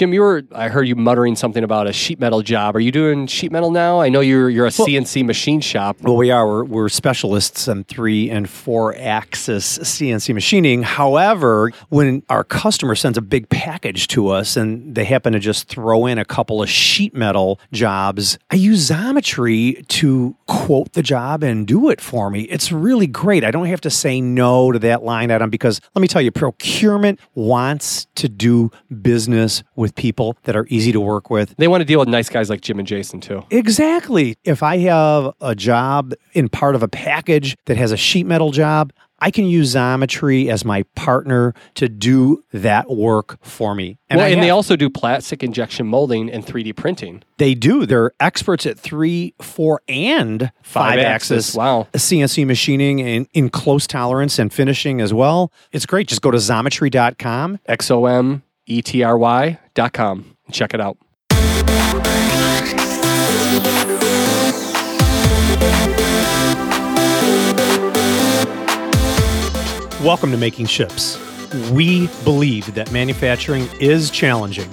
Jim, you were I heard you muttering something about a sheet metal job. Are you doing sheet metal now? I know you're you're a CNC machine shop. Well, we are. We're, we're specialists in three and four axis CNC machining. However, when our customer sends a big package to us and they happen to just throw in a couple of sheet metal jobs, I use Xometry to quote the job and do it for me. It's really great. I don't have to say no to that line item because let me tell you, procurement wants to do business with people that are easy to work with. They want to deal with nice guys like Jim and Jason too. Exactly. If I have a job in part of a package that has a sheet metal job, I can use Xometry as my partner to do that work for me. well, I and they also do plastic injection molding and 3D printing. they do. They're experts at three, four, and five, Five axis. axis. Wow. CNC machining and in close tolerance and finishing as well. It's great. Just go to Xometry.com. X O M E T R Y dot com. Check it out. Welcome to Making Chips. We believe that manufacturing is challenging,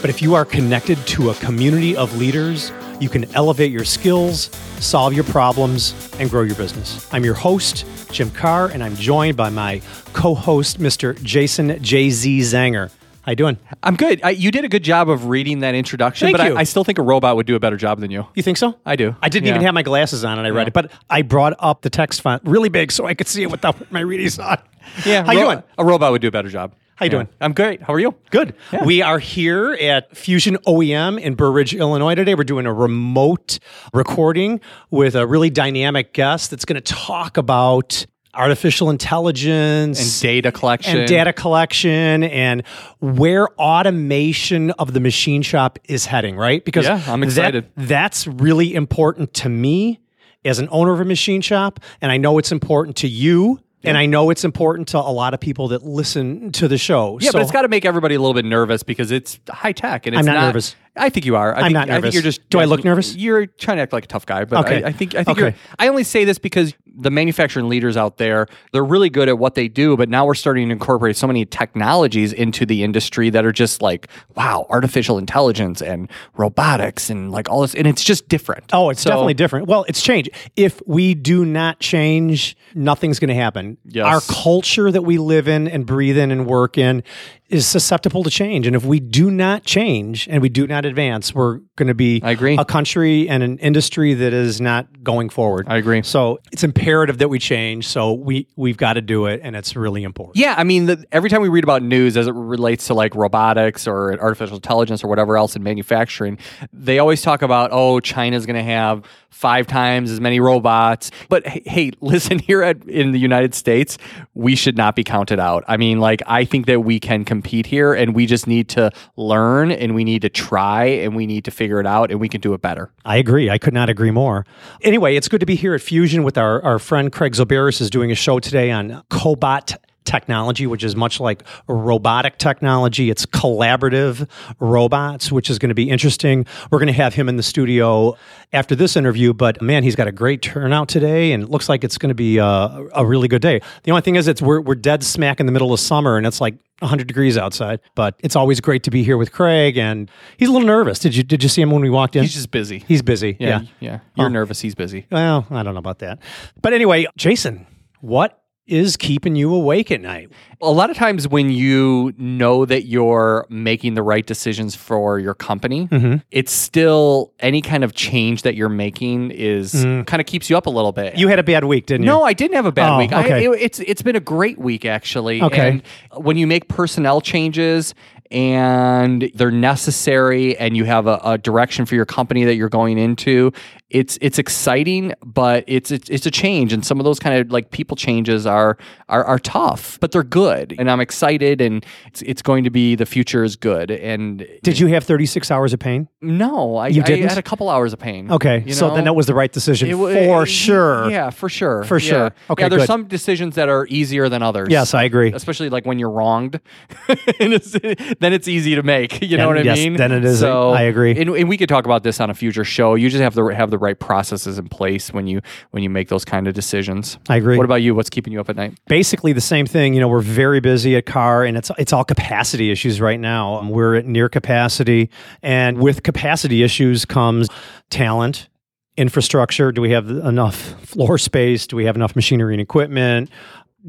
but if you are connected to a community of leaders, you can elevate your skills, solve your problems, and grow your business. I'm your host, Jim Carr, and I'm joined by my co-host, Mr. Jason JZ Zenger. How you doing? I'm good. I, you did a good job of reading that introduction, Thank but you. I, I still think a robot would do a better job than you. You think so? I do. I didn't Yeah. even have my glasses on and I read it, but I brought up the text font really big so I could see it without my readings on. Yeah, How you ro- doing? A robot would do a better job. How you Yeah. doing? I'm great. How are you? Good. We are here at Fusion OEM in Burr Ridge, Illinois today. We're doing a remote recording with a really dynamic guest that's going to talk about artificial intelligence And data collection. and data collection and where automation of the machine shop is heading, right? Because Yeah, I'm that- excited. that's really important to me as an owner of a machine shop. And I know it's important to you. And I know it's important to a lot of people that listen to the show. Yeah, So- but it's got to make everybody a little bit nervous because it's high tech and it's I'm not nervous. I think you are. I I'm think, not I think you're just. Do I look nervous? You're trying to act like a tough guy, but Okay. I, I think I think Okay. you're. I only say this because the manufacturing leaders out there they're really good at what they do, but now we're starting to incorporate so many technologies into the industry that are just like wow, artificial intelligence and robotics and like all this, and it's just different. Oh, it's So- definitely different. Well, it's change. If we do not change, nothing's going to happen. Yes. Our culture that we live in and breathe in and work in is susceptible to change. And if we do not change and we do not advance, we're going to be I agree. a country and an industry that is not going forward. I agree. So it's imperative that we change. So we we've got to do it, and it's really important. Yeah, I mean, the, every time we read about news as it relates to like robotics or artificial intelligence or whatever else in manufacturing, they always talk about, oh, China's going to have five times as many robots. But hey, listen, here at in the United States, we should not be counted out. I mean, like, I think that we can compete here, and we just need to learn, and we need to try, and we need to figure it out, and we can do it better. I agree. I could not agree more. Anyway, it's good to be here at Fusion with our, our friend Craig Zobaris is doing a show today on cobot technology, which is much like robotic technology. It's collaborative robots, which is going to be interesting. We're going to have him in the studio after this interview, but man, he's got a great turnout today, and it looks like it's going to be a, a really good day. The only thing is, it's we're, we're dead smack in the middle of summer, and it's like 100 degrees outside. But it's always great to be here with Craig, and he's a little nervous. Did you did you see him when we walked in? He's just busy. He's busy. yeah, Yeah. yeah. You're Oh. nervous. He's busy. Well, I don't know about that. But anyway, Jason, what is keeping you awake at night? a lot of times when you know that you're making the right decisions for your company, Mm-hmm. it's still any kind of change that you're making is kind of keeps you up a little bit. Mm. You had a bad week, didn't you? no, I didn't have a bad Oh, week. I, it- it's it's been a great week actually. Okay. And when you make personnel changes and they're necessary, and you have a, a direction for your company that you're going into, it's it's exciting, but it's it's, it's a change, and some of those kind of like people changes are are, are tough, but they're good, and I'm excited, and it's, it's going to be the future is good. And Did you have 36 hours of pain? no, I, You didn't? I had a couple hours of pain. Okay. you so then that was the right decision It for uh, sure. Yeah, for sure. For Yeah. sure. Okay, Yeah, there's good. some decisions that are easier than others. Yes, I agree. Especially like when you're wronged, it's, then it's easy to make. You know what I yes, mean? then it is. So, I agree. And, and we could talk about this on a future show. You just have to have the the right processes in place when you when you make those kind of decisions. I agree. What about you? What's keeping you up at night? basically the same thing. You know, we're very busy at Carr, and it's it's all capacity issues right now. We're at near capacity, and with capacity issues comes talent, infrastructure. Do we have enough floor space? Do we have enough machinery and equipment?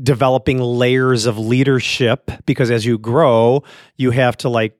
Developing layers of leadership because as you grow, you have to like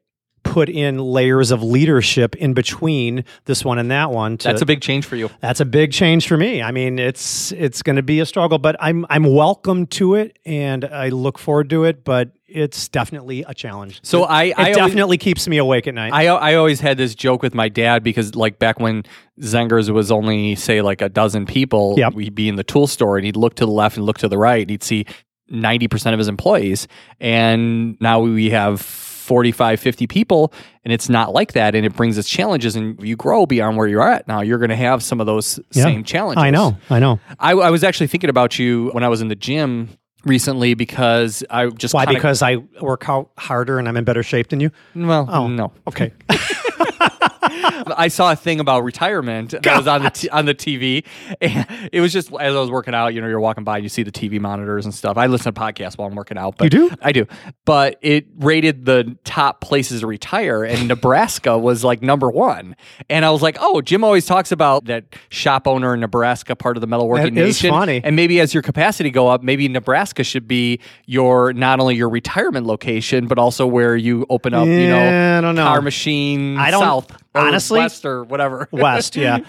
put in layers of leadership in between this one and that one. To, That's a big change for you. that's a big change for me. I mean, it's it's going to be a struggle, but I'm I'm welcome to it and I look forward to it. But it's definitely a challenge. So I, it I always- definitely keeps me awake at night. I I always had this joke with my dad because like back when Zengers was only say like a dozen people, Yep. we'd be in the tool store and he'd look to the left and look to the right and he'd see 90% of his employees and now we have 45 50 people and it's not like that and it brings us challenges and you grow beyond where you're at now you're going to have some of those Yeah. same challenges I know, I know. I, I was actually thinking about you when I was in the gym recently because I just Why? kinda- Because I work out harder and I'm in better shape than you. well Oh. no Okay. I saw a thing about retirement that was on the t- on the TV. And it was just as I was working out. You know, you're walking by and you see the TV monitors and stuff. I listen to podcasts while I'm working out. But You do? I do. But it rated the top places to retire, and Nebraska was like number one. And I was like, oh, Jim always talks about that shop owner in Nebraska, part of the metalworking That nation. funny. And maybe as your capacity go up, maybe Nebraska should be your not only your retirement location, but also where you open up. you know, I don't know. Carr machine I don't- south. Or honestly- west or whatever. West, yeah.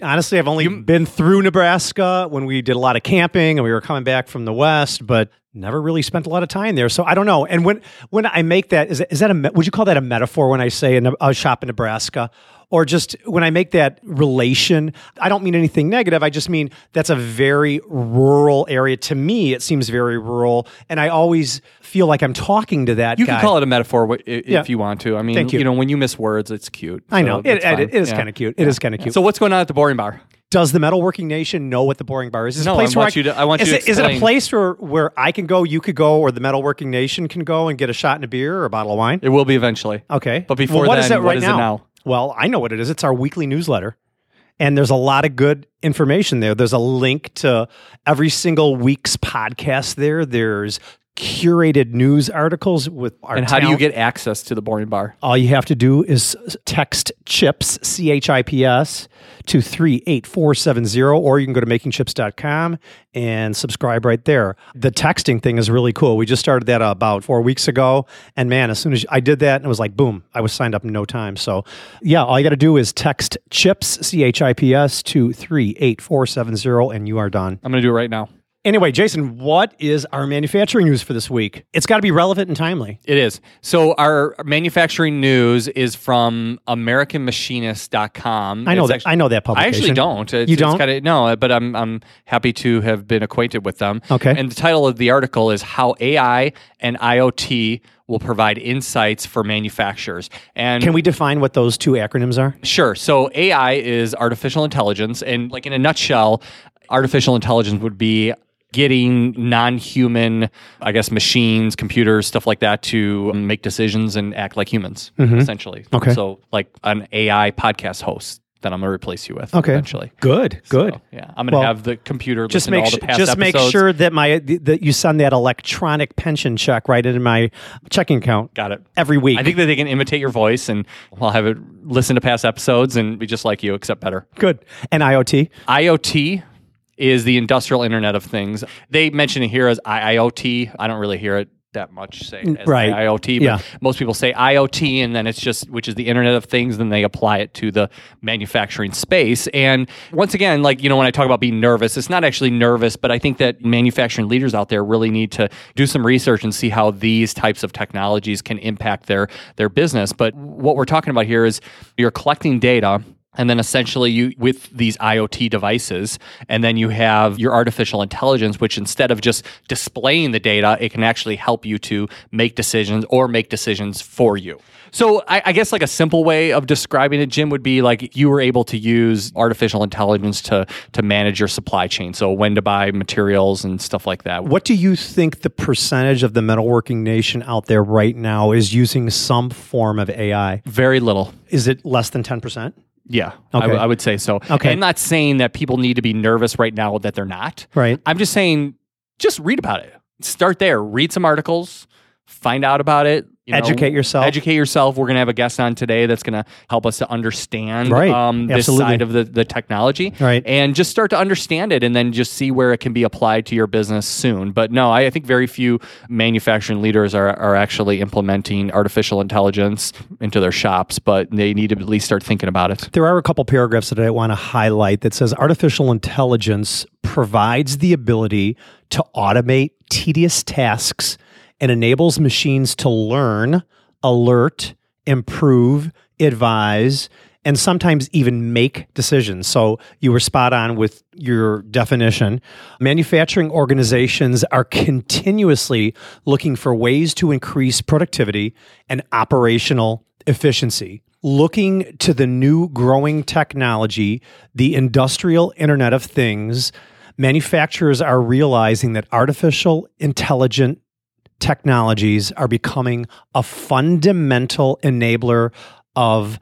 Honestly, I've only been through Nebraska when we did a lot of camping and we were coming back from the West, but never really spent a lot of time there. So I don't know. And when when I make that, is, is that a would you call that a metaphor when I say a, a shop in Nebraska? Or just when I make that relation, I don't mean anything negative. I just mean that's a very rural area. To me, it seems very rural, and I always feel like I'm talking to that You guy. can call it a metaphor if Yeah. you want to. I mean, Thank you. you know, when you miss words, it's cute. I know So it, it, it is Yeah. kind of cute. It is kind of cute. So what's going on at the boring bar? Does the metalworking nation know what the boring bar is? Is it No, a place I where want you to- I want is you to it, is it a place where where I can go, you could go, or the metalworking nation can go and get a shot and a beer or a bottle of wine? It will be eventually. Okay, But before well, what is then, that what right is it now? Well, I know what it is. It's our weekly newsletter, and there's a lot of good information there. There's a link to every single week's podcast. There, there's curated news articles with our And how do you get access to the boring bar? all you have to do is text CHIPS, C H I P S, to 38470, or you can go to makingchips.com and subscribe right there. The texting thing is really cool. We just started that about four weeks ago. And man, as soon as I did that, it was like, boom, I was signed up in no time. So, yeah, all you got to do is text CHIPS, C H I P S, to 38470, and you are done. I'm going to do it right now. Anyway, Jason, what is our manufacturing news for this week? It's got to be relevant and timely. It is. So our manufacturing news is from AmericanMachinist.com. I know It's that. actually- I know that publication. I actually don't. It's, You don't? kinda- no, but I'm I'm happy to have been acquainted with them. Okay. And the title of the article is "How AI and IoT Will Provide Insights for Manufacturers." And Can we define what those two acronyms are? Sure. So AI is artificial intelligence, and like in a nutshell, artificial intelligence would be getting non-human, I guess, machines, computers, stuff like that, to make decisions and act like humans, essentially. Mm-hmm. Okay. So like an AI podcast host that I'm going to replace you with Okay. eventually. Good, good. So, yeah, I'm going to Well, have the computer just listen to make all su- the past just make sure that my that you send that electronic pension check right into my checking account Got it. every week. I think that they can imitate your voice, and I'll have it listen to past episodes and be just like you, except better. good. And IoT. IoT is the industrial Internet of Things. They mention it here as IIoT. I don't really hear it that much say mm, as right. IoT, but Yeah. most people say IoT, and then it's just which is the Internet of Things. Then they apply it to the manufacturing space. And once again, like you know, when I talk about being nervous, it's not actually nervous, but I think that manufacturing leaders out there really need to do some research and see how these types of technologies can impact their their business. But what we're talking about here is you're collecting data and then essentially you with these IoT devices and then you have your artificial intelligence which instead of just displaying the data it can actually help you to make decisions or make decisions for you so I, I guess like a simple way of describing it jim would be like you were able to use artificial intelligence to to manage your supply chain so when to buy materials and stuff like that What do you think the percentage of the metalworking nation out there right now is using some form of AI? very little Is it less than ten percent? Yeah, I, Okay. w- I would say so. Okay. I'm not saying that people need to be nervous right now that they're not. Right. I'm just saying, just read about it. Start there. Read some articles. Find out about it. You know, Educate yourself. Educate yourself. We're going to have a guest on today that's going to help us to understand Right. um, this Absolutely. side of the, the technology. Right. And just start to understand it and then just see where it can be applied to your business soon. But no, I, I think very few manufacturing leaders are, are actually implementing artificial intelligence into their shops, but they need to at least start thinking about it. There are a couple paragraphs that I want to highlight that says artificial intelligence provides the ability to automate tedious tasks and enables machines to learn, alert, improve, advise, and sometimes even make decisions. So you were spot on with your definition. Manufacturing organizations are continuously looking for ways to increase productivity and operational efficiency. Looking to the new growing technology, the industrial Internet of Things, manufacturers are realizing that artificial intelligent technologies are becoming a fundamental enabler of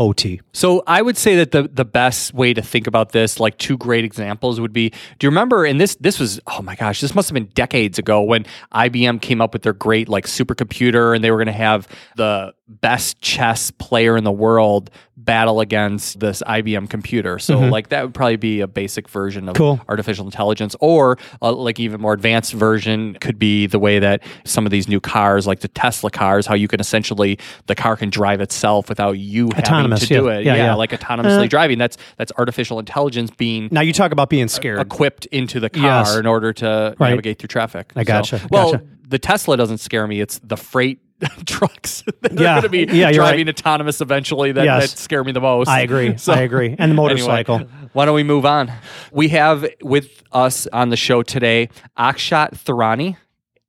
IIoT. So I would say that the the best way to think about this, like two great examples, would be: Do you remember? And this this was oh my gosh, this must have been decades ago when IBM came up with their great like supercomputer, and they were going to have the best chess player in the world battle against this IBM computer. So like that would probably be a basic version of Cool. artificial intelligence, or uh, like even more advanced version could be the way that some of these new cars, like the Tesla cars, how you can essentially the car can drive itself without you Autonomous, having to do yeah. it. Yeah, Yeah, yeah. like autonomously Uh, driving. That's that's artificial intelligence being Now you talk about being scared. equipped into the car Yes. in order to Right. navigate through traffic. I So- gotcha, well, gotcha. the Tesla doesn't scare me. It's the freight trucks that are going to be yeah, driving right. autonomous eventually that, Yes. that scare me the most. I agree. So- I agree. And the motorcycle. Anyway, why don't we move on? We have with us on the show today Akshat Thirani.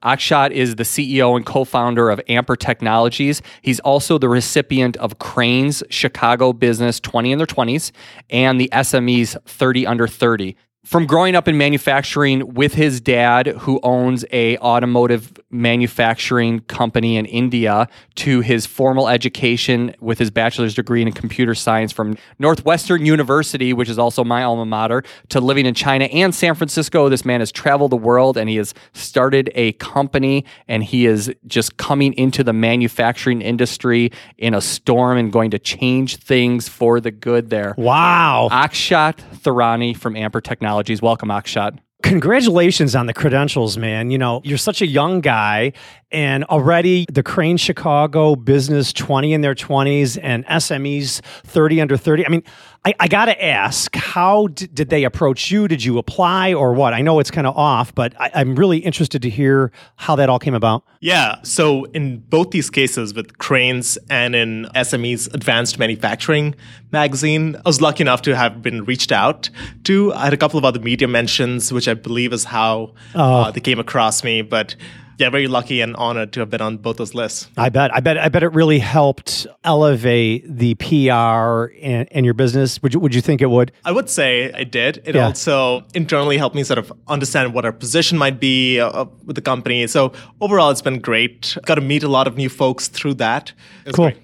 Akshat is the CEO and co-founder of Amper Technologies. He's also the recipient of Crain's Chicago Business 20 in their 20s and the SME's 30 under 30. From growing up in manufacturing with his dad, who owns a automotive manufacturing company in India, to his formal education with his bachelor's degree in computer science from Northwestern University, which is also my alma mater, to living in China and San Francisco, this man has traveled the world and he has started a company and he is just coming into the manufacturing industry in a storm and going to change things for the good there. Wow. Akshat Thirani from Amper Technologies. Welcome, Akshat. Congratulations on the credentials, man. You know, you're such a young guy, and already the Crain Chicago business 20 in their 20s and SMEs 30 under 30. I mean, I, I got to ask, how d- did they approach you? Did you apply or what? I know it's kind of off, but I, I'm really interested to hear how that all came about. Yeah. So in both these cases, with Crains and in SME's Advanced Manufacturing magazine, I was lucky enough to have been reached out to. I had a couple of other media mentions, which I believe is how uh, they came across me. But yeah, very lucky and honored to have been on both those lists. I bet. I bet. I bet it really helped elevate the PR and, in your business. Would you Would you think it would? I would say I did. It Yeah. also internally helped me sort of understand what our position might be uh, with the company. So overall, it's been great. Got to meet a lot of new folks through that. It Cool. great.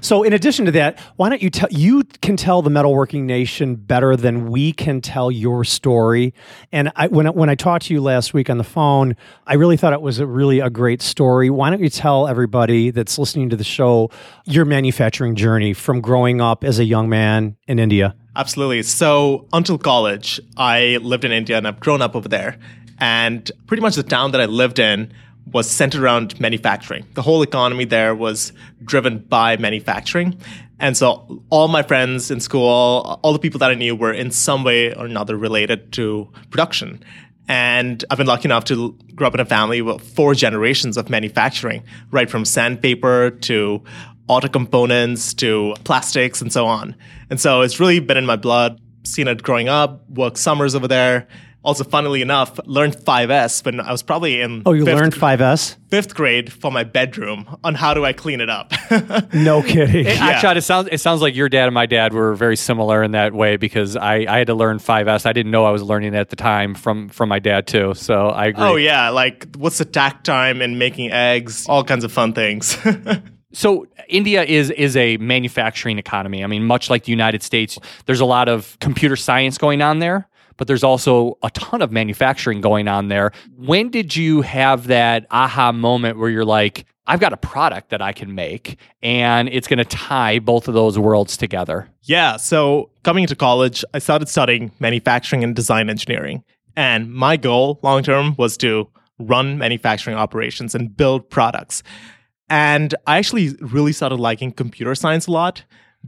So, in addition to that, why don't you tell? You can tell the metalworking nation better than we can tell your story. And I, when I, when I talked to you last week on the phone, I really thought it was a really a great story. Why don't you tell everybody that's listening to the show your manufacturing journey from growing up as a young man in India? Absolutely. So until college, I lived in India and I've grown up over there. And pretty much the town that I lived in was centered around manufacturing. The whole economy there was driven by manufacturing. And so all my friends in school, all the people that I knew were in some way or another related to production. And I've been lucky enough to grow up in a family with four generations of manufacturing, right from sandpaper to auto components to plastics and so on. And so it's really been in my blood, seen it growing up, worked summers over there. Also, funnily enough, learned 5S when I was probably in Oh, you fifth, learned 5S? fifth grade for my bedroom on how do I clean it up. No kidding. Akshat, it sounds it sounds like your dad and my dad were very similar in that way because I, I had to learn 5S. I didn't know I was learning it at the time from from my dad too. So I agree. oh yeah, like what's the takt time in making eggs? All kinds of fun things. So India is is a manufacturing economy. I mean, much like the United States, there's a lot of computer science going on there, but there's also a ton of manufacturing going on there. When did you have that aha moment where you're like, I've got a product that I can make and it's going to tie both of those worlds together? Yeah. So coming into college, I started studying manufacturing and design engineering. And my goal long term was to run manufacturing operations and build products. And I actually really started liking computer science a lot.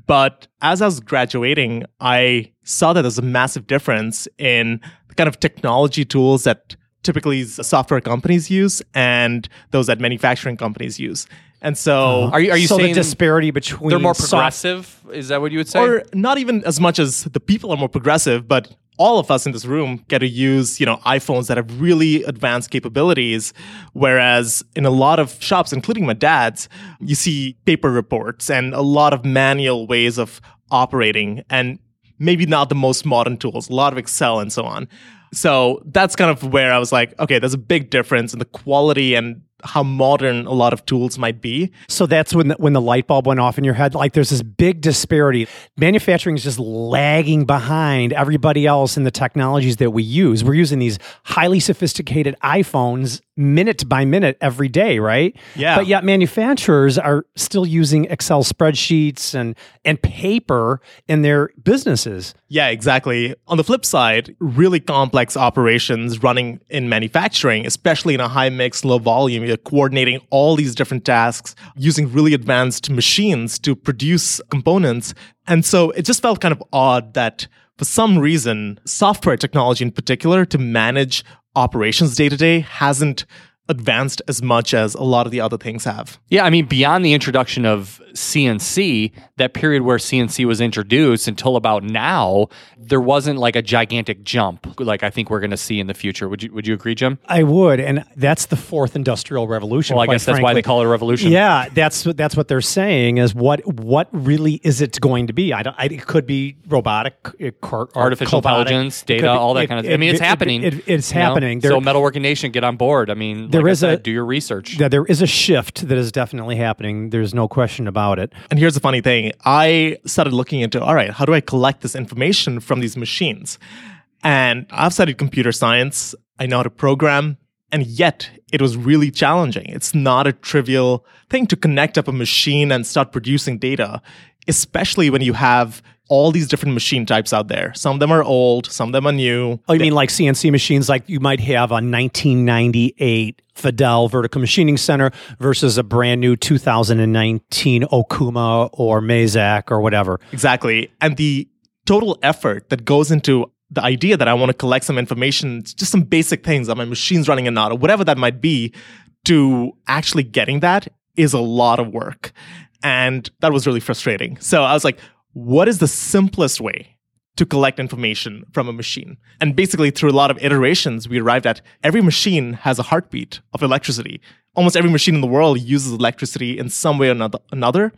But as I was graduating, I saw that there's a massive difference in the kind of technology tools that typically software companies use and those that manufacturing companies use. And so, uh-huh. Are you are you so saying the disparity between they're more soft- progressive? Is that what you would say? or not even as much as the people are more progressive, but all of us in this room get to use, you know, iPhones that have really advanced capabilities. Whereas in a lot of shops, including my dad's, you see paper reports and a lot of manual ways of operating and maybe not the most modern tools, a lot of Excel and so on. So that's kind of where I was like, okay, there's a big difference in the quality and how modern a lot of tools might be. So that's when the, when the light bulb went off in your head. Like there's this big disparity. Manufacturing is just lagging behind everybody else in the technologies that we use. We're using these highly sophisticated iPhones minute by minute every day, right? Yeah. But yet manufacturers are still using Excel spreadsheets and and paper in their businesses. Yeah, exactly. On the flip side, really complex operations running in manufacturing, especially in a high mix, low volume, you're coordinating all these different tasks using really advanced machines to produce components. And so it just felt kind of odd that for some reason, software technology in particular to manage operations day to day hasn't advanced as much as a lot of the other things have. Yeah, I mean, beyond the introduction of CNC, that period where CNC was introduced until about now, there wasn't like a gigantic jump like I think we're going to see in the future. Would you Would you agree, Jim? I would, and that's the fourth industrial revolution. Well, I guess that's why they call it a revolution. Yeah, that's what that's what they're saying is what what really is it going to be? I don't. I, it could be robotic, it, cor- or Artificial cobotic. intelligence, data, be- all that it- kind of. it- I mean, it's it- happening. it- it's you know? happening. So, There- Metalworking Nation, get on board. I mean, There like is a- do your research. yeah, there is a shift that is definitely happening. There's no question about it. And here's the funny thing I started looking into all right, how do I collect this information from these machines? And I've studied computer science, I know how to program, and yet it was really challenging. It's not a trivial thing to connect up a machine and start producing data, especially when you have all these different machine types out there. Some of them are old, some of them are new. Oh, you mean like CNC machines, like you might have a 1998 Fadal Vertical Machining Center versus a brand new 2019 Okuma or Mazak or whatever. Exactly. And the total effort that goes into the idea that I want to collect some information, just some basic things that my machine's running or not, or whatever that might be, to actually getting that is a lot of work. And that was really frustrating. So I was like, what is the simplest way to collect information from a machine? And basically, through a lot of iterations, we arrived at every machine has a heartbeat of electricity. Almost every machine in the world uses electricity in some way or another-.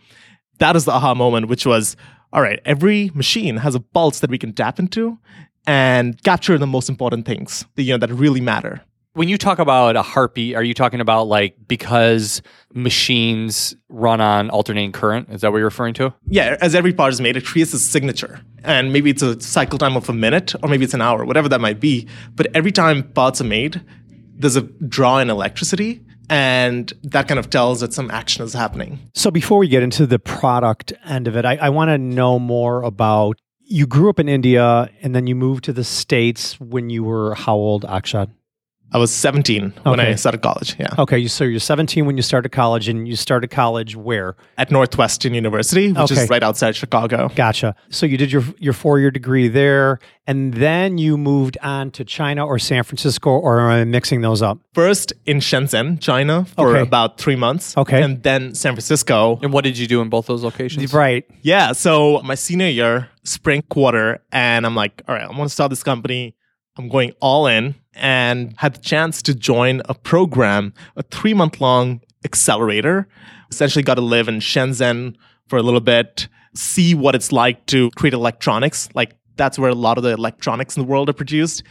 That is the aha moment, which was all right, every machine has a pulse that we can tap into and capture the most important things you know, that really matter. When you talk about a heartbeat, are you talking about like because machines run on alternating current? Is that what you're referring to? Yeah, as every part is made, it creates a signature. And maybe it's a cycle time of a minute, or maybe it's an hour, whatever that might be. But every time parts are made, there's a draw in electricity, and that kind of tells that some action is happening. So before we get into the product end of it, I, I want to know more about you grew up in India and then you moved to the States when you were how old, Akshat? I was 17 when Okay. I started college, yeah. Okay, so you're 17 when you started college and you started college where? At Northwestern University, which Okay. is right outside Chicago. Gotcha. So you did your your four year degree there, and then you moved on to China or San Francisco, or am I mixing those up? First in Shenzhen, China, for Okay. about three months. Okay. And then San Francisco. And what did you do in both those locations? Right. Yeah. So my senior year, spring quarter, and I'm like, all right, I'm going to start this company. I'm going all in and had the chance to join a program, a three month long accelerator. Essentially got to live in Shenzhen for a little bit, see what it's like to create electronics. Like that's where a lot of the electronics in the world are produced.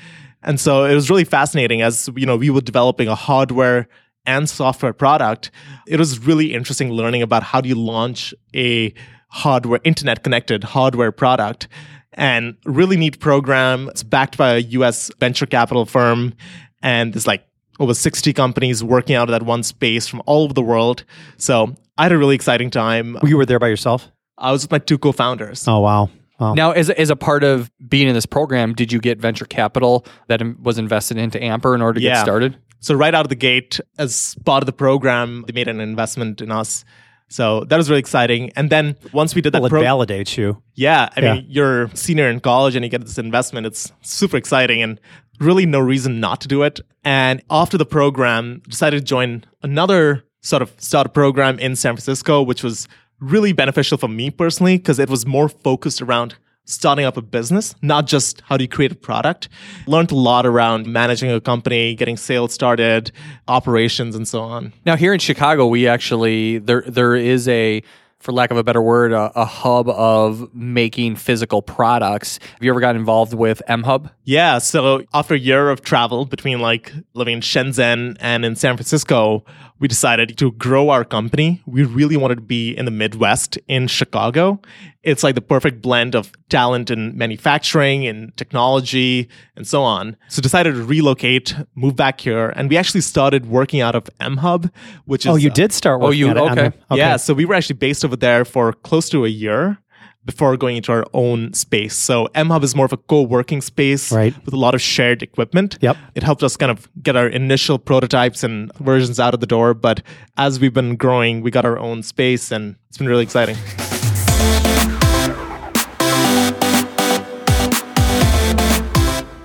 And so it was really fascinating as, you know, we were developing a hardware and software product, it was really interesting learning about how do you launch a hardware, internet connected hardware product. And really neat program. It's backed by a US venture capital firm. And there's like over 60 companies working out of that one space from all over the world. So I had a really exciting time. You were there by yourself? I was with my two co founders. Oh, wow. Wow. Now, as a, as a part of being in this program, did you get venture capital that was invested into Amper in order to get started? So right out of the gate, as part of the program, they made an investment in us. So that was really exciting. And then once we did that well, it program, validates you. yeah, I Yeah. mean, you're senior in college and you get this investment. It's super exciting and really no reason not to do it. And after the program, decided to join another sort of startup program in San Francisco, which was really beneficial for me personally because it was more focused around starting up a business, not just how do you create a product. Learned a lot around managing a company, getting sales started, operations, and so on. Now, here in Chicago, we actually there there is a, for lack of a better word, a, a hub of making physical products. Have you ever got involved with M Hub? Yeah, so after a year of travel between like living in Shenzhen and in San Francisco, we decided to grow our company. We really wanted to be in the Midwest in Chicago. It's like the perfect blend of talent in manufacturing and technology and so on. So decided to relocate, move back here, and we actually started working out of M Hub, which is Oh, you did start working you- at it on okay. yeah, so we were actually based over there for close to a year before going into our own space. So M Hub is more of a co-working space Right. with a lot of shared equipment. Yep. It helped us kind of get our initial prototypes and versions out of the door, but as we've been growing, we got our own space and it's been really exciting.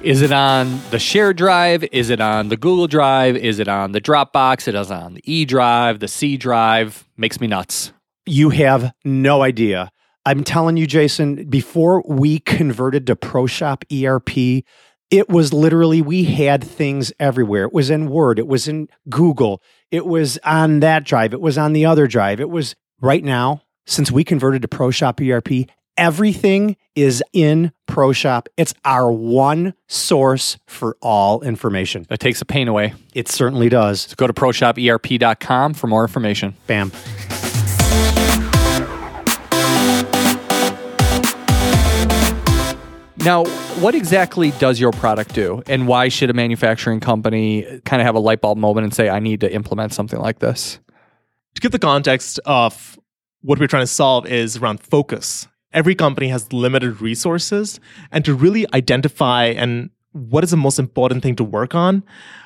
Is it on the shared drive? Is it on the Google Drive? Is it on the Dropbox? It is on the E Drive, the C Drive. Makes me nuts. You have no idea. I'm telling you, Jason, before we converted to ProShop ERP, it was literally, we had things everywhere. It was in Word, it was in Google, it was on that drive, it was on the other drive. It was right now, since we converted to ProShop ERP, everything is in ProShop. It's our one source for all information. That takes the pain away. It certainly does. Go to proshoperp.com for more information. Bam. Now, what exactly does your product do? And why should a manufacturing company kind of have a light bulb moment and say, I need to implement something like this? To give the context of what we're trying to solve is around focus. Every company has limited resources, and to really identify and what is the most important thing to work on,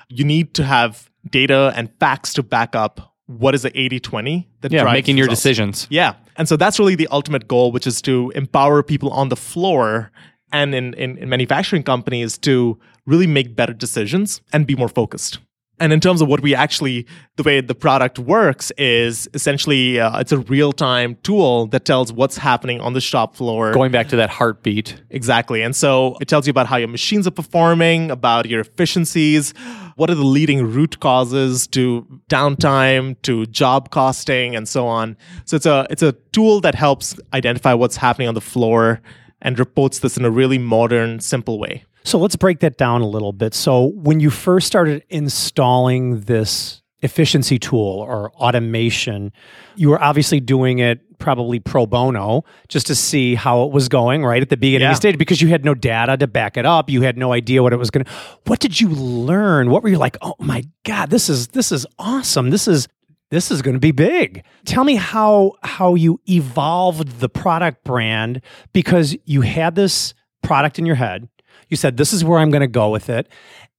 you need to have data and facts to back up what is the 80-20 that Yeah, drives making your results. decisions. Yeah. And so that's really the ultimate goal, which is to empower people on the floor and in, in, in manufacturing companies to really make better decisions and be more focused. And in terms of what we actually, the way the product works is essentially uh, it's a real time tool that tells what's happening on the shop floor. Going back to that heartbeat. Exactly. And so it tells you about how your machines are performing, about your efficiencies, what are the leading root causes to downtime, to job costing, and so on. So it's a it's a tool that helps identify what's happening on the floor and reports this in a really modern, simple way. So let's break that down a little bit. So when you first started installing this efficiency tool or automation, you were obviously doing it probably pro bono just to see how it was going right at the beginning Yeah. stage because you had no data to back it up you had no idea what it was going to what did you learn what were you like oh my god this is this is awesome this is this is going to be big. Tell me how how you evolved the product brand because you had this product in your head. You said this is where I'm going to go with it.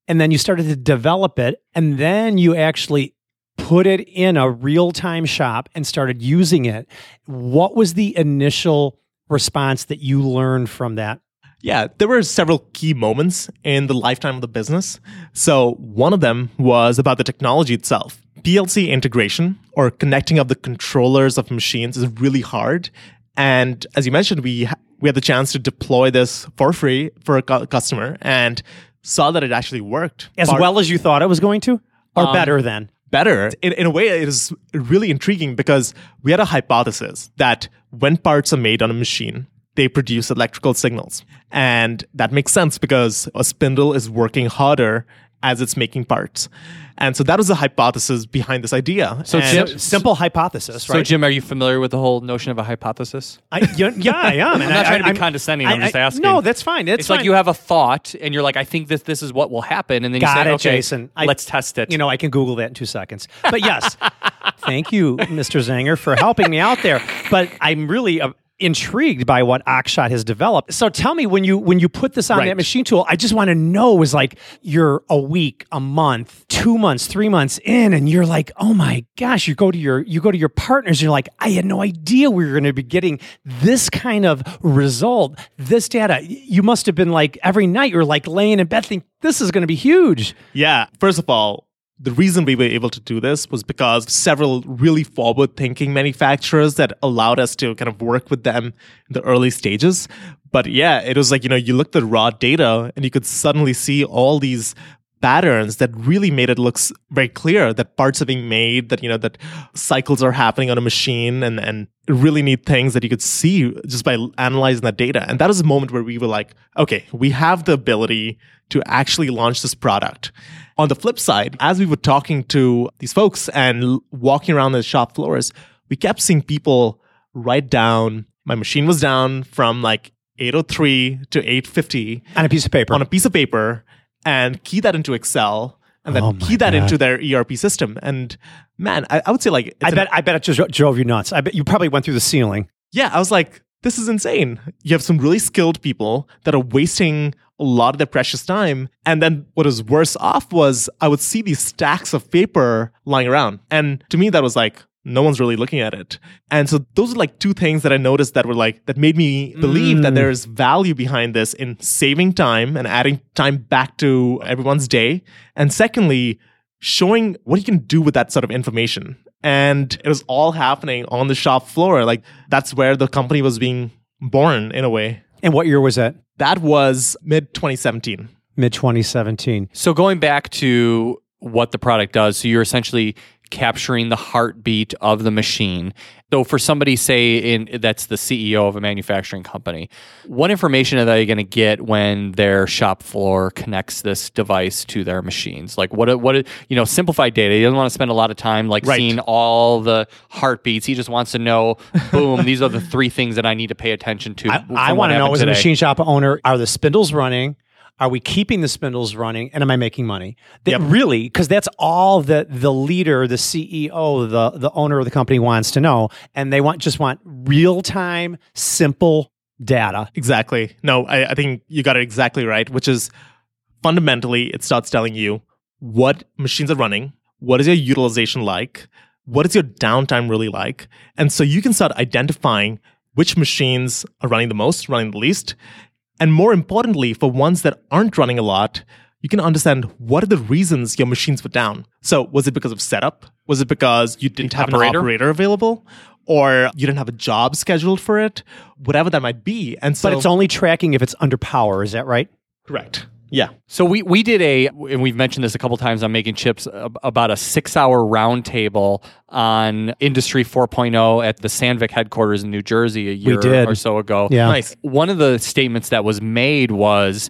And then you started to develop it and then you actually put it in a real-time shop and started using it. What was the initial response that you learned from that? Yeah, there were several key moments in the lifetime of the business. So, one of them was about the technology itself. PLC integration or connecting up the controllers of machines is really hard. And as you mentioned, we ha- we had the chance to deploy this for free for a cu- customer and saw that it actually worked As Part- well as you thought it was going to or um, better than? better. In, in a way, it is really intriguing because we had a hypothesis that when parts are made on a machine, they produce electrical signals. And that makes sense because a spindle is working harder as it's making parts. And so that was the hypothesis behind this idea. So And- Jim- Simple hypothesis, So. Jim, are you familiar with the whole notion of a hypothesis? I, yeah, yeah, I am. I'm not trying to be condescending, I'm just asking. No, that's fine. It's, It's like you have a thought, and you're like, I think this this is what will happen, and then you Got say, it, okay, Jason. Let's test it. You know, I can Google that in two seconds. But yes, thank you, Mr. Zenger, for helping me out there. But I'm really intrigued by what Akshat has developed. So tell me, when you when you put this on Right. that machine tool, I just want to know is like you're a week, a month, two months, three months in, and you're like, oh my gosh, you go to your you go to your partners, you're like, I had no idea we were going to be getting this kind of result, this data. You must have been like every night you're like laying in bed thinking this is going to be huge. Yeah. First of all, the reason we were able to do this was because several really forward thinking manufacturers that allowed us to kind of work with them in the early stages. But yeah, it was like, you know, you looked at raw data and you could suddenly see all these patterns that really made it look very clear that parts are being made, that, you know, that cycles are happening on a machine and, and really neat things that you could see just by analyzing that data. And that was a moment where we were like, okay, we have the ability to actually launch this product. On the flip side, as we were talking to these folks and walking around the shop floors, we kept seeing people write down, my machine was down from like 803 to 850 On a piece of paper. on a piece of paper and key that into Excel and then Oh key that God. into their ERP system. And man, I, I would say like, it's I an- bet I bet it just drove you nuts. I bet you probably went through the ceiling. yeah, I was like, this is insane. You have some really skilled people that are wasting a lot of their precious time. And then what was worse off was I would see these stacks of paper lying around. And to me, that was like, no one's really looking at it. And so those are like two things that I noticed that were like, that made me believe that mm. there's value behind this in saving time and adding time back to everyone's day. And secondly, showing what you can do with that sort of information. And it was all happening on the shop floor. Like that's where the company was being born in a way. And what year was that? That was mid 2017. Mid 2017. So going back to what the product does, so you're essentially capturing the heartbeat of the machine. So for somebody say in that's the CEO of a manufacturing company, what information are they going to get when their shop floor connects this device to their machines? Like what what you know, simplified data. He doesn't want to spend a lot of time like Right. seeing all the heartbeats. He just wants to know, boom, these are the three things that I need to pay attention to. I, I want to know as a machine shop owner, are the spindles running? Are we keeping the spindles running? And am I making money? That Yep. Really, because that's all that the leader, the CEO, the the owner of the company wants to know, and they want just want real time, simple data. Exactly. No, I, I think you got it exactly right, which is fundamentally it starts telling you what machines are running, what is your utilization like, what is your downtime really like. And so you can start identifying which machines are running the most, running the least. And more importantly, for ones that aren't running a lot, you can understand what are the reasons your machines were down. So, was it because of setup? Was it because you didn't have Operator? an operator available? Or you didn't have a job scheduled for it? Whatever that might be. And so, But it's only tracking if it's under power. Is that right? correct. Yeah. So we we did a and we've mentioned this a couple times on making chips about a six hour roundtable on Industry 4.0 at the Sandvik headquarters in New Jersey a year did. or so ago. Yeah. Nice. One of the statements that was made was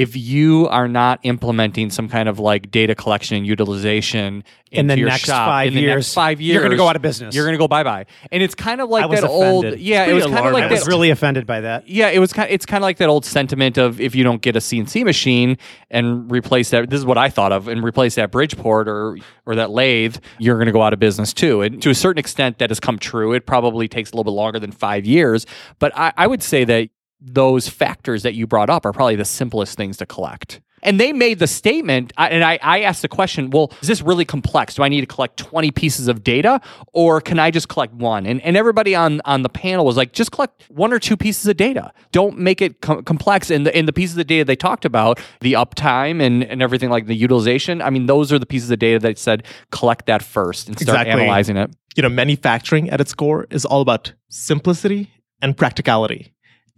if you are not implementing some kind of like data collection and utilization In the next shop five in the years, next five years, you're gonna go out of business. You're going to go bye bye. And it's kind of like I that old, yeah, it was pretty kind of like I that was really offended by that. yeah, it was kind. It's kind of like that old sentiment of if you don't get a CNC machine and replace that. This is what I thought of, and replace that Bridgeport or or that lathe, you're going to go out of business too. And to a certain extent, that has come true. It probably takes a little bit longer than five years, but I, I would say that those factors that you brought up are probably the simplest things to collect. And they made the statement, and I, I asked the question, well, is this really complex? Do I need to collect 20 pieces of data or can I just collect one? And, and everybody on, on the panel was like, just collect one or two pieces of data. Don't make it com- complex. And the, and the pieces of data they talked about, the uptime and, and everything like the utilization, I mean, those are the pieces of data that said collect that first and start Exactly. analyzing it. you know, manufacturing at its core is all about simplicity and practicality.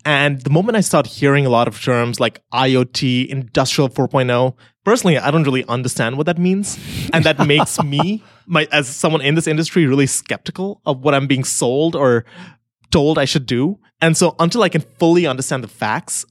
And the moment I start hearing a lot of terms like IoT, Industrial 4.0, personally, I don't really understand what that means. And that makes me, my, as someone in this industry, really skeptical of what I'm being sold or told I should do. And so until I can fully understand the facts,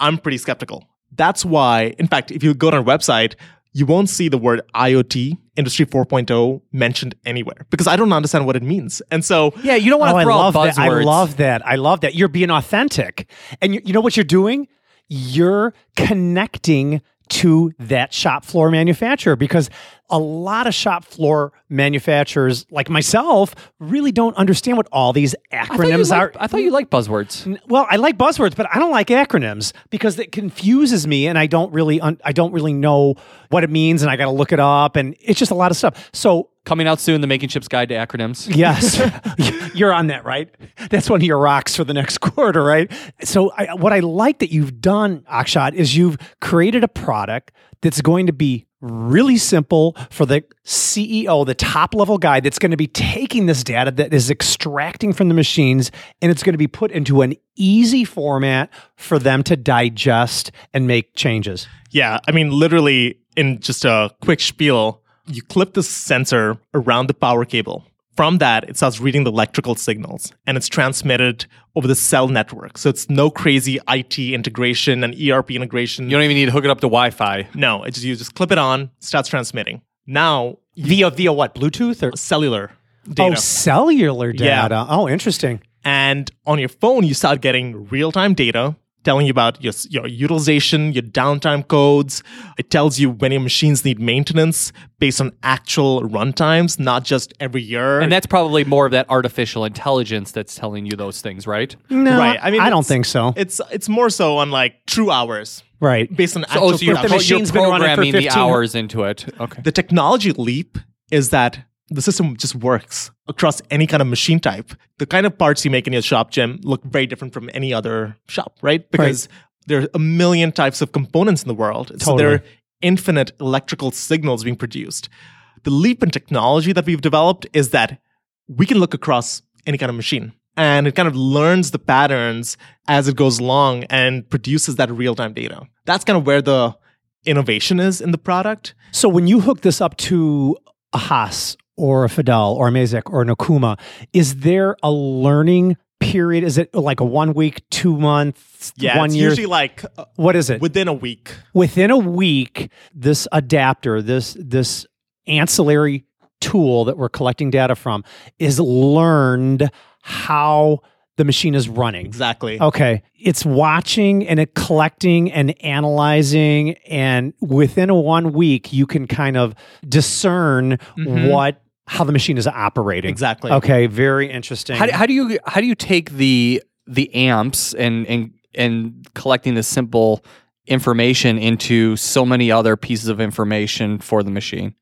I'm pretty skeptical. That's why, in fact, if you go to our website, you won't see the word IoT, Industry 4.0, mentioned anywhere because I don't understand what it means. And so, Yeah, you don't want Oh, to I throw out love buzzwords. that. I love that. I love that. You're being authentic. And you, you know what you're doing? You're connecting to that shop floor manufacturer because a lot of shop floor manufacturers like myself really don't understand what all these I acronyms are. liked- I thought you liked buzzwords. Well, I like buzzwords, but I don't like acronyms because it confuses me, and I don't really, un- I don't really know what it means, and I got to look it up, and it's just a lot of stuff. So, Coming out soon, the Making Chips Guide to Acronyms. yes, you're on that, right? That's one of your rocks for the next quarter, right? So, I, what I like that you've done, Akshat, is you've created a product that's going to be really simple for the CEO, the top level guy that's going to be taking this data that is extracting from the machines and it's going to be put into an easy format for them to digest and make changes. yeah, I mean, literally, in just a quick spiel, you clip the sensor around the power cable. From that, it starts reading the electrical signals and it's transmitted over the cell network. So it's no crazy IT integration and ERP integration. You don't even need to hook it up to Wi-Fi. no, it's just, you just clip it on, starts transmitting. Now, Via via what? Bluetooth or cellular oh, data. Oh, cellular data. Yeah. Oh, interesting. And on your phone, you start getting real time data telling you about your, your utilization, your downtime codes. It tells you when your machines need maintenance based on actual runtimes, not just every year. And that's probably more of that artificial intelligence that's telling you those things, right? No, right. I mean, I don't think so. It's it's more so on like true hours Right. based on So, actual oh, so you're, production. machine's you're been running for programming the hours into it. Okay. the technology leap is that the system just works across any kind of machine type. The kind of parts you make in your shop, Jim, look very different from any other shop, right? Because there are a million types of components in the world. So there are infinite electrical signals being produced. The leap in technology that we've developed is that we can look across any kind of machine and it kind of learns the patterns as it goes along and produces that real time data. That's kind of where the innovation is in the product. So when you hook this up to a Haas or a Fadal or a Mazak or an Okuma, is there a learning period? Is it like a one week, two months, Yeah, one it's year? usually like uh, what is it? within a week. Within a week, this adapter, this this ancillary tool that we're collecting data from is learned how the machine is running. Exactly. Okay. It's watching and it collecting and analyzing. And within a one week, you can kind of discern what how the machine is operating. Exactly. Okay. Very interesting. How, do- how do you how do you take the the amps and and and collecting the simple information into so many other pieces of information for the machine?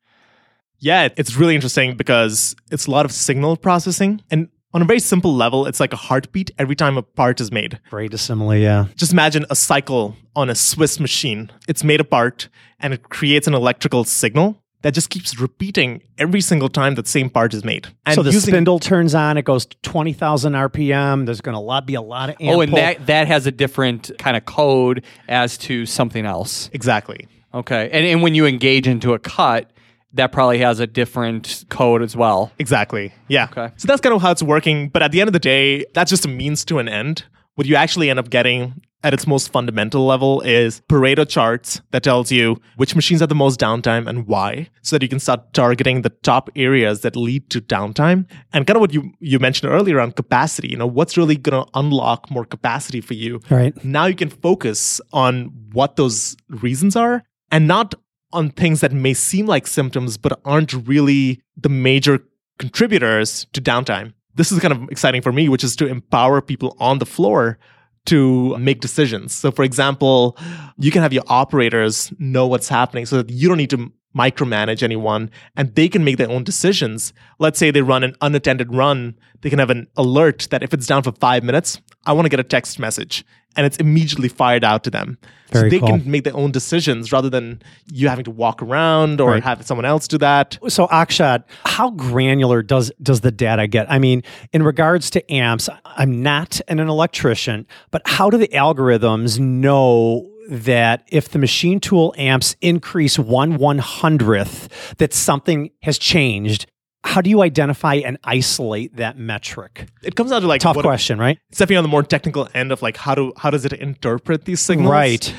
Yeah, it's really interesting because it's a lot of signal processing. And on a very simple level, it's like a heartbeat every time a part is made. Great assembly. Yeah. Just imagine a cycle on a Swiss machine. It's made a part and it creates an electrical signal that just keeps repeating every single time that same part is made. And so the using- spindle turns on. It goes to twenty thousand RPM. There's going to be a lot of. Oh, and pull. that that has a different kind of code as to something else. Exactly. Okay, and and when you engage into a cut, that probably has a different code as well. Exactly. Yeah. Okay. So that's kind of how it's working. But at the end of the day, that's just a means to an end. What you actually end up getting at its most fundamental level is Pareto charts that tells you which machines have the most downtime and why, so that you can start targeting the top areas that lead to downtime. And kind of what you you mentioned earlier on capacity. You know, what's really going to unlock more capacity for you? Right. Now you can focus on what those reasons are and not on things that may seem like symptoms but aren't really the major contributors to downtime. This is kind of exciting for me, which is to empower people on the floor to make decisions. So, for example, you can have your operators know what's happening so that you don't need to micromanage anyone and they can make their own decisions. Let's say they run an unattended run, they can have an alert that if it's down for five minutes, I want to get a text message and it's immediately fired out to them. Very so they cool. can make their own decisions rather than you having to walk around or Right. have someone else do that. So Akshat, how granular does does the data get? I mean, in regards to amps, I'm not an electrician, but how do the algorithms know that if the machine tool amps increase one one hundredth, that something has changed? How do you identify and isolate that metric? It comes down to like Tough what- question, right? It's definitely on the more technical end of like how do how does it interpret these signals? Right.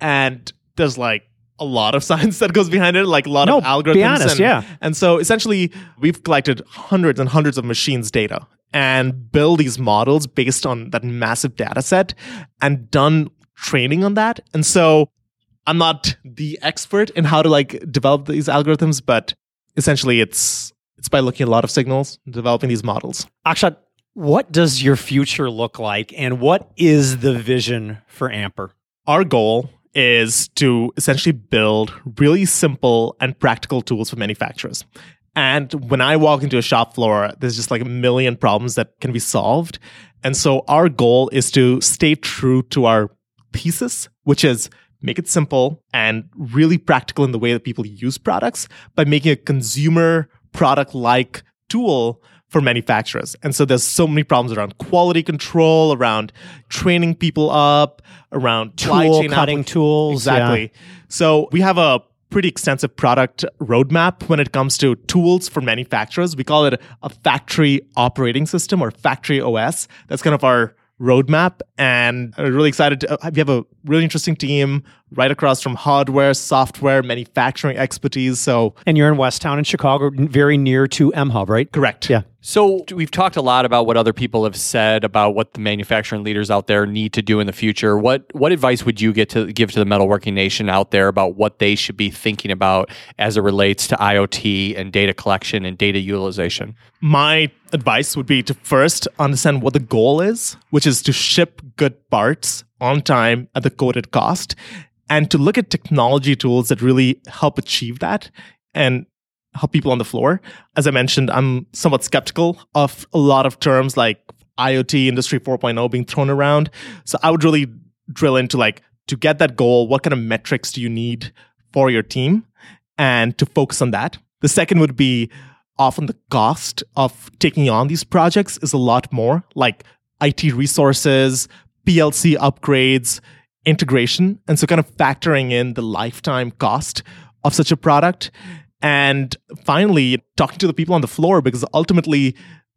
And there's like a lot of science that goes behind it, like a lot No, of algorithms. be honest, and, yeah. And so essentially, we've collected hundreds and hundreds of machines' data and build these models based on that massive data set and done training on that. And so I'm not the expert in how to like develop these algorithms, but essentially it's it's by looking at a lot of signals, developing these models. Akshat, what does your future look like and what is the vision for Amper? Our goal is to essentially build really simple and practical tools for manufacturers. And when I walk into a shop floor, there's just like a million problems that can be solved. And so our goal is to stay true to our thesis, which is make it simple and really practical in the way that people use products by making a consumer product like tool for manufacturers. And so there's so many problems around quality control, around training people up, around Tool cutting tools. yeah. Exactly. So we have a pretty extensive product roadmap when it comes to tools for manufacturers. We call it a factory operating system or factory OS. That's kind of our roadmap. And I'm really excited to uh, we have a really interesting team right across from hardware, software, manufacturing expertise. So And you're in Westtown in Chicago, very near to mHUB, right? correct. Yeah. So we've talked a lot about what other people have said about what the manufacturing leaders out there need to do in the future. What what advice would you get to give to the metalworking nation out there about what they should be thinking about as it relates to IoT and data collection and data utilization? my advice would be to first understand what the goal is, which is to ship good parts on time at the quoted cost, and to look at technology tools that really help achieve that and help people on the floor. As I mentioned, I'm somewhat skeptical of a lot of terms like IoT, Industry 4.0 being thrown around. So I would really drill into like, to get that goal, what kind of metrics do you need for your team and to focus on that. The second would be often the cost of taking on these projects is a lot more, like IT resources, PLC upgrades, integration. And so, kind of factoring in the lifetime cost of such a product. And finally, talking to the people on the floor, because ultimately,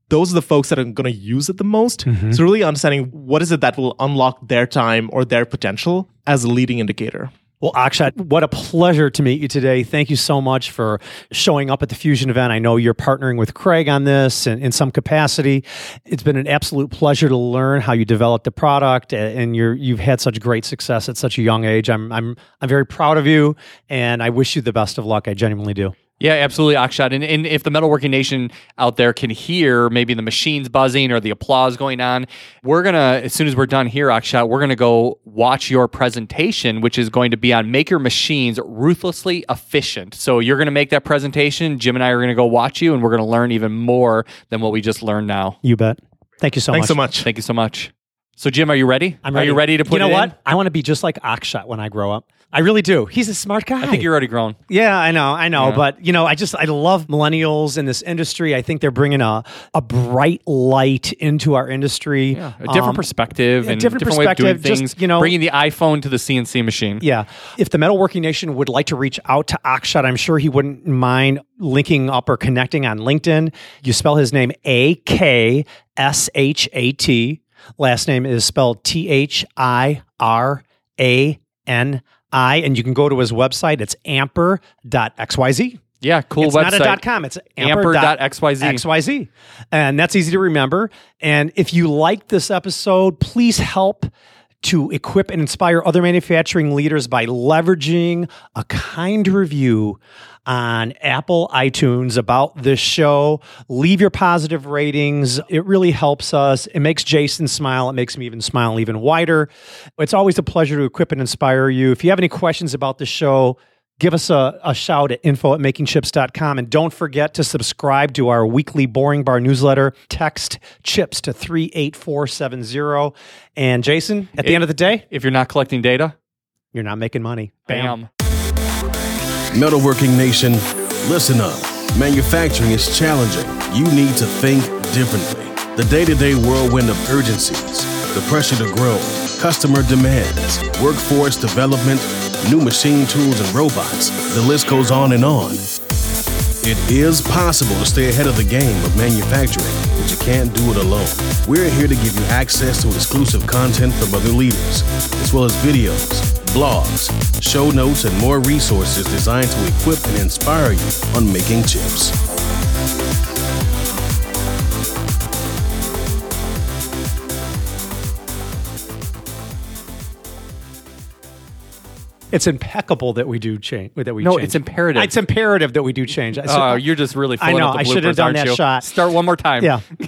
those are the folks that are going to use it the most. Mm-hmm. So, really understanding what is it that will unlock their time or their potential as a leading indicator. Well, Akshat, what a pleasure to meet you today. Thank you so much for showing up at the Fusion event. I know you're partnering with Craig on this in, in some capacity. It's been an absolute pleasure to learn how you developed the product, and you're you've had such great success at such a young age. I'm I'm I'm very proud of you, and I wish you the best of luck. I genuinely do. Yeah, absolutely, Akshat. And, and if the metalworking nation out there can hear maybe the machines buzzing or the applause going on, we're gonna as soon as we're done here, Akshat, we're gonna go watch your presentation, which is going to be on make your machines ruthlessly efficient. So you're gonna make that presentation. Jim and I are gonna go watch you, and we're gonna learn even more than what we just learned now. You bet. Thank you so Thanks much. so much. Thank you so much. So Jim, are you ready? I'm ready. Are you ready to put You know it what? in? I want to be just like Akshat when I grow up. I really do. He's a smart guy. I think you're already grown. Yeah, I know, I know, Yeah. but you know, I just I love millennials in this industry. I think they're bringing a a bright light into our industry. Yeah, a different Um, perspective yeah, and different different, way of doing perspective, just, things. you know- bringing the iPhone to the CNC machine. Yeah. If the Metalworking Nation would like to reach out to Akshat, I'm sure he wouldn't mind linking up or connecting on LinkedIn. You spell his name A K S H A T. Last name is spelled T H I R A N I. And you can go to his website. It's amper.xyz. Yeah, cool it's website. not a dot com. It's amper Amper.xyz. XYZ. And that's easy to remember. And if you liked this episode, please help to equip and inspire other manufacturing leaders by leveraging a kind review on Apple iTunes about this show. Leave your positive ratings. It really helps us. It makes Jason smile. It makes me even smile even wider. It's always a pleasure to equip and inspire you. If you have any questions about the show, give us a, a shout at info at makingchips.com. And don't forget to subscribe to our weekly Boring Bar newsletter. Text chips to 38470. And Jason, at the end of the day, If you're not collecting data, you're not making money. bam. Metalworking Nation, listen up. Manufacturing is challenging. You need to think differently. The day to day whirlwind of urgencies, the pressure to grow, customer demands, workforce development, new machine tools and robots, the list goes on and on. It is possible to stay ahead of the game of manufacturing, but you can't do it alone. We're here to give you access to exclusive content from other leaders, as well as videos, blogs, show notes, and more resources designed to equip and inspire you on making chips. It's impeccable that we do change. That we No, change. it's imperative. It's imperative that we do change. So- Oh, you're just really I know. I should have done that you? shot. Start one more time. Yeah.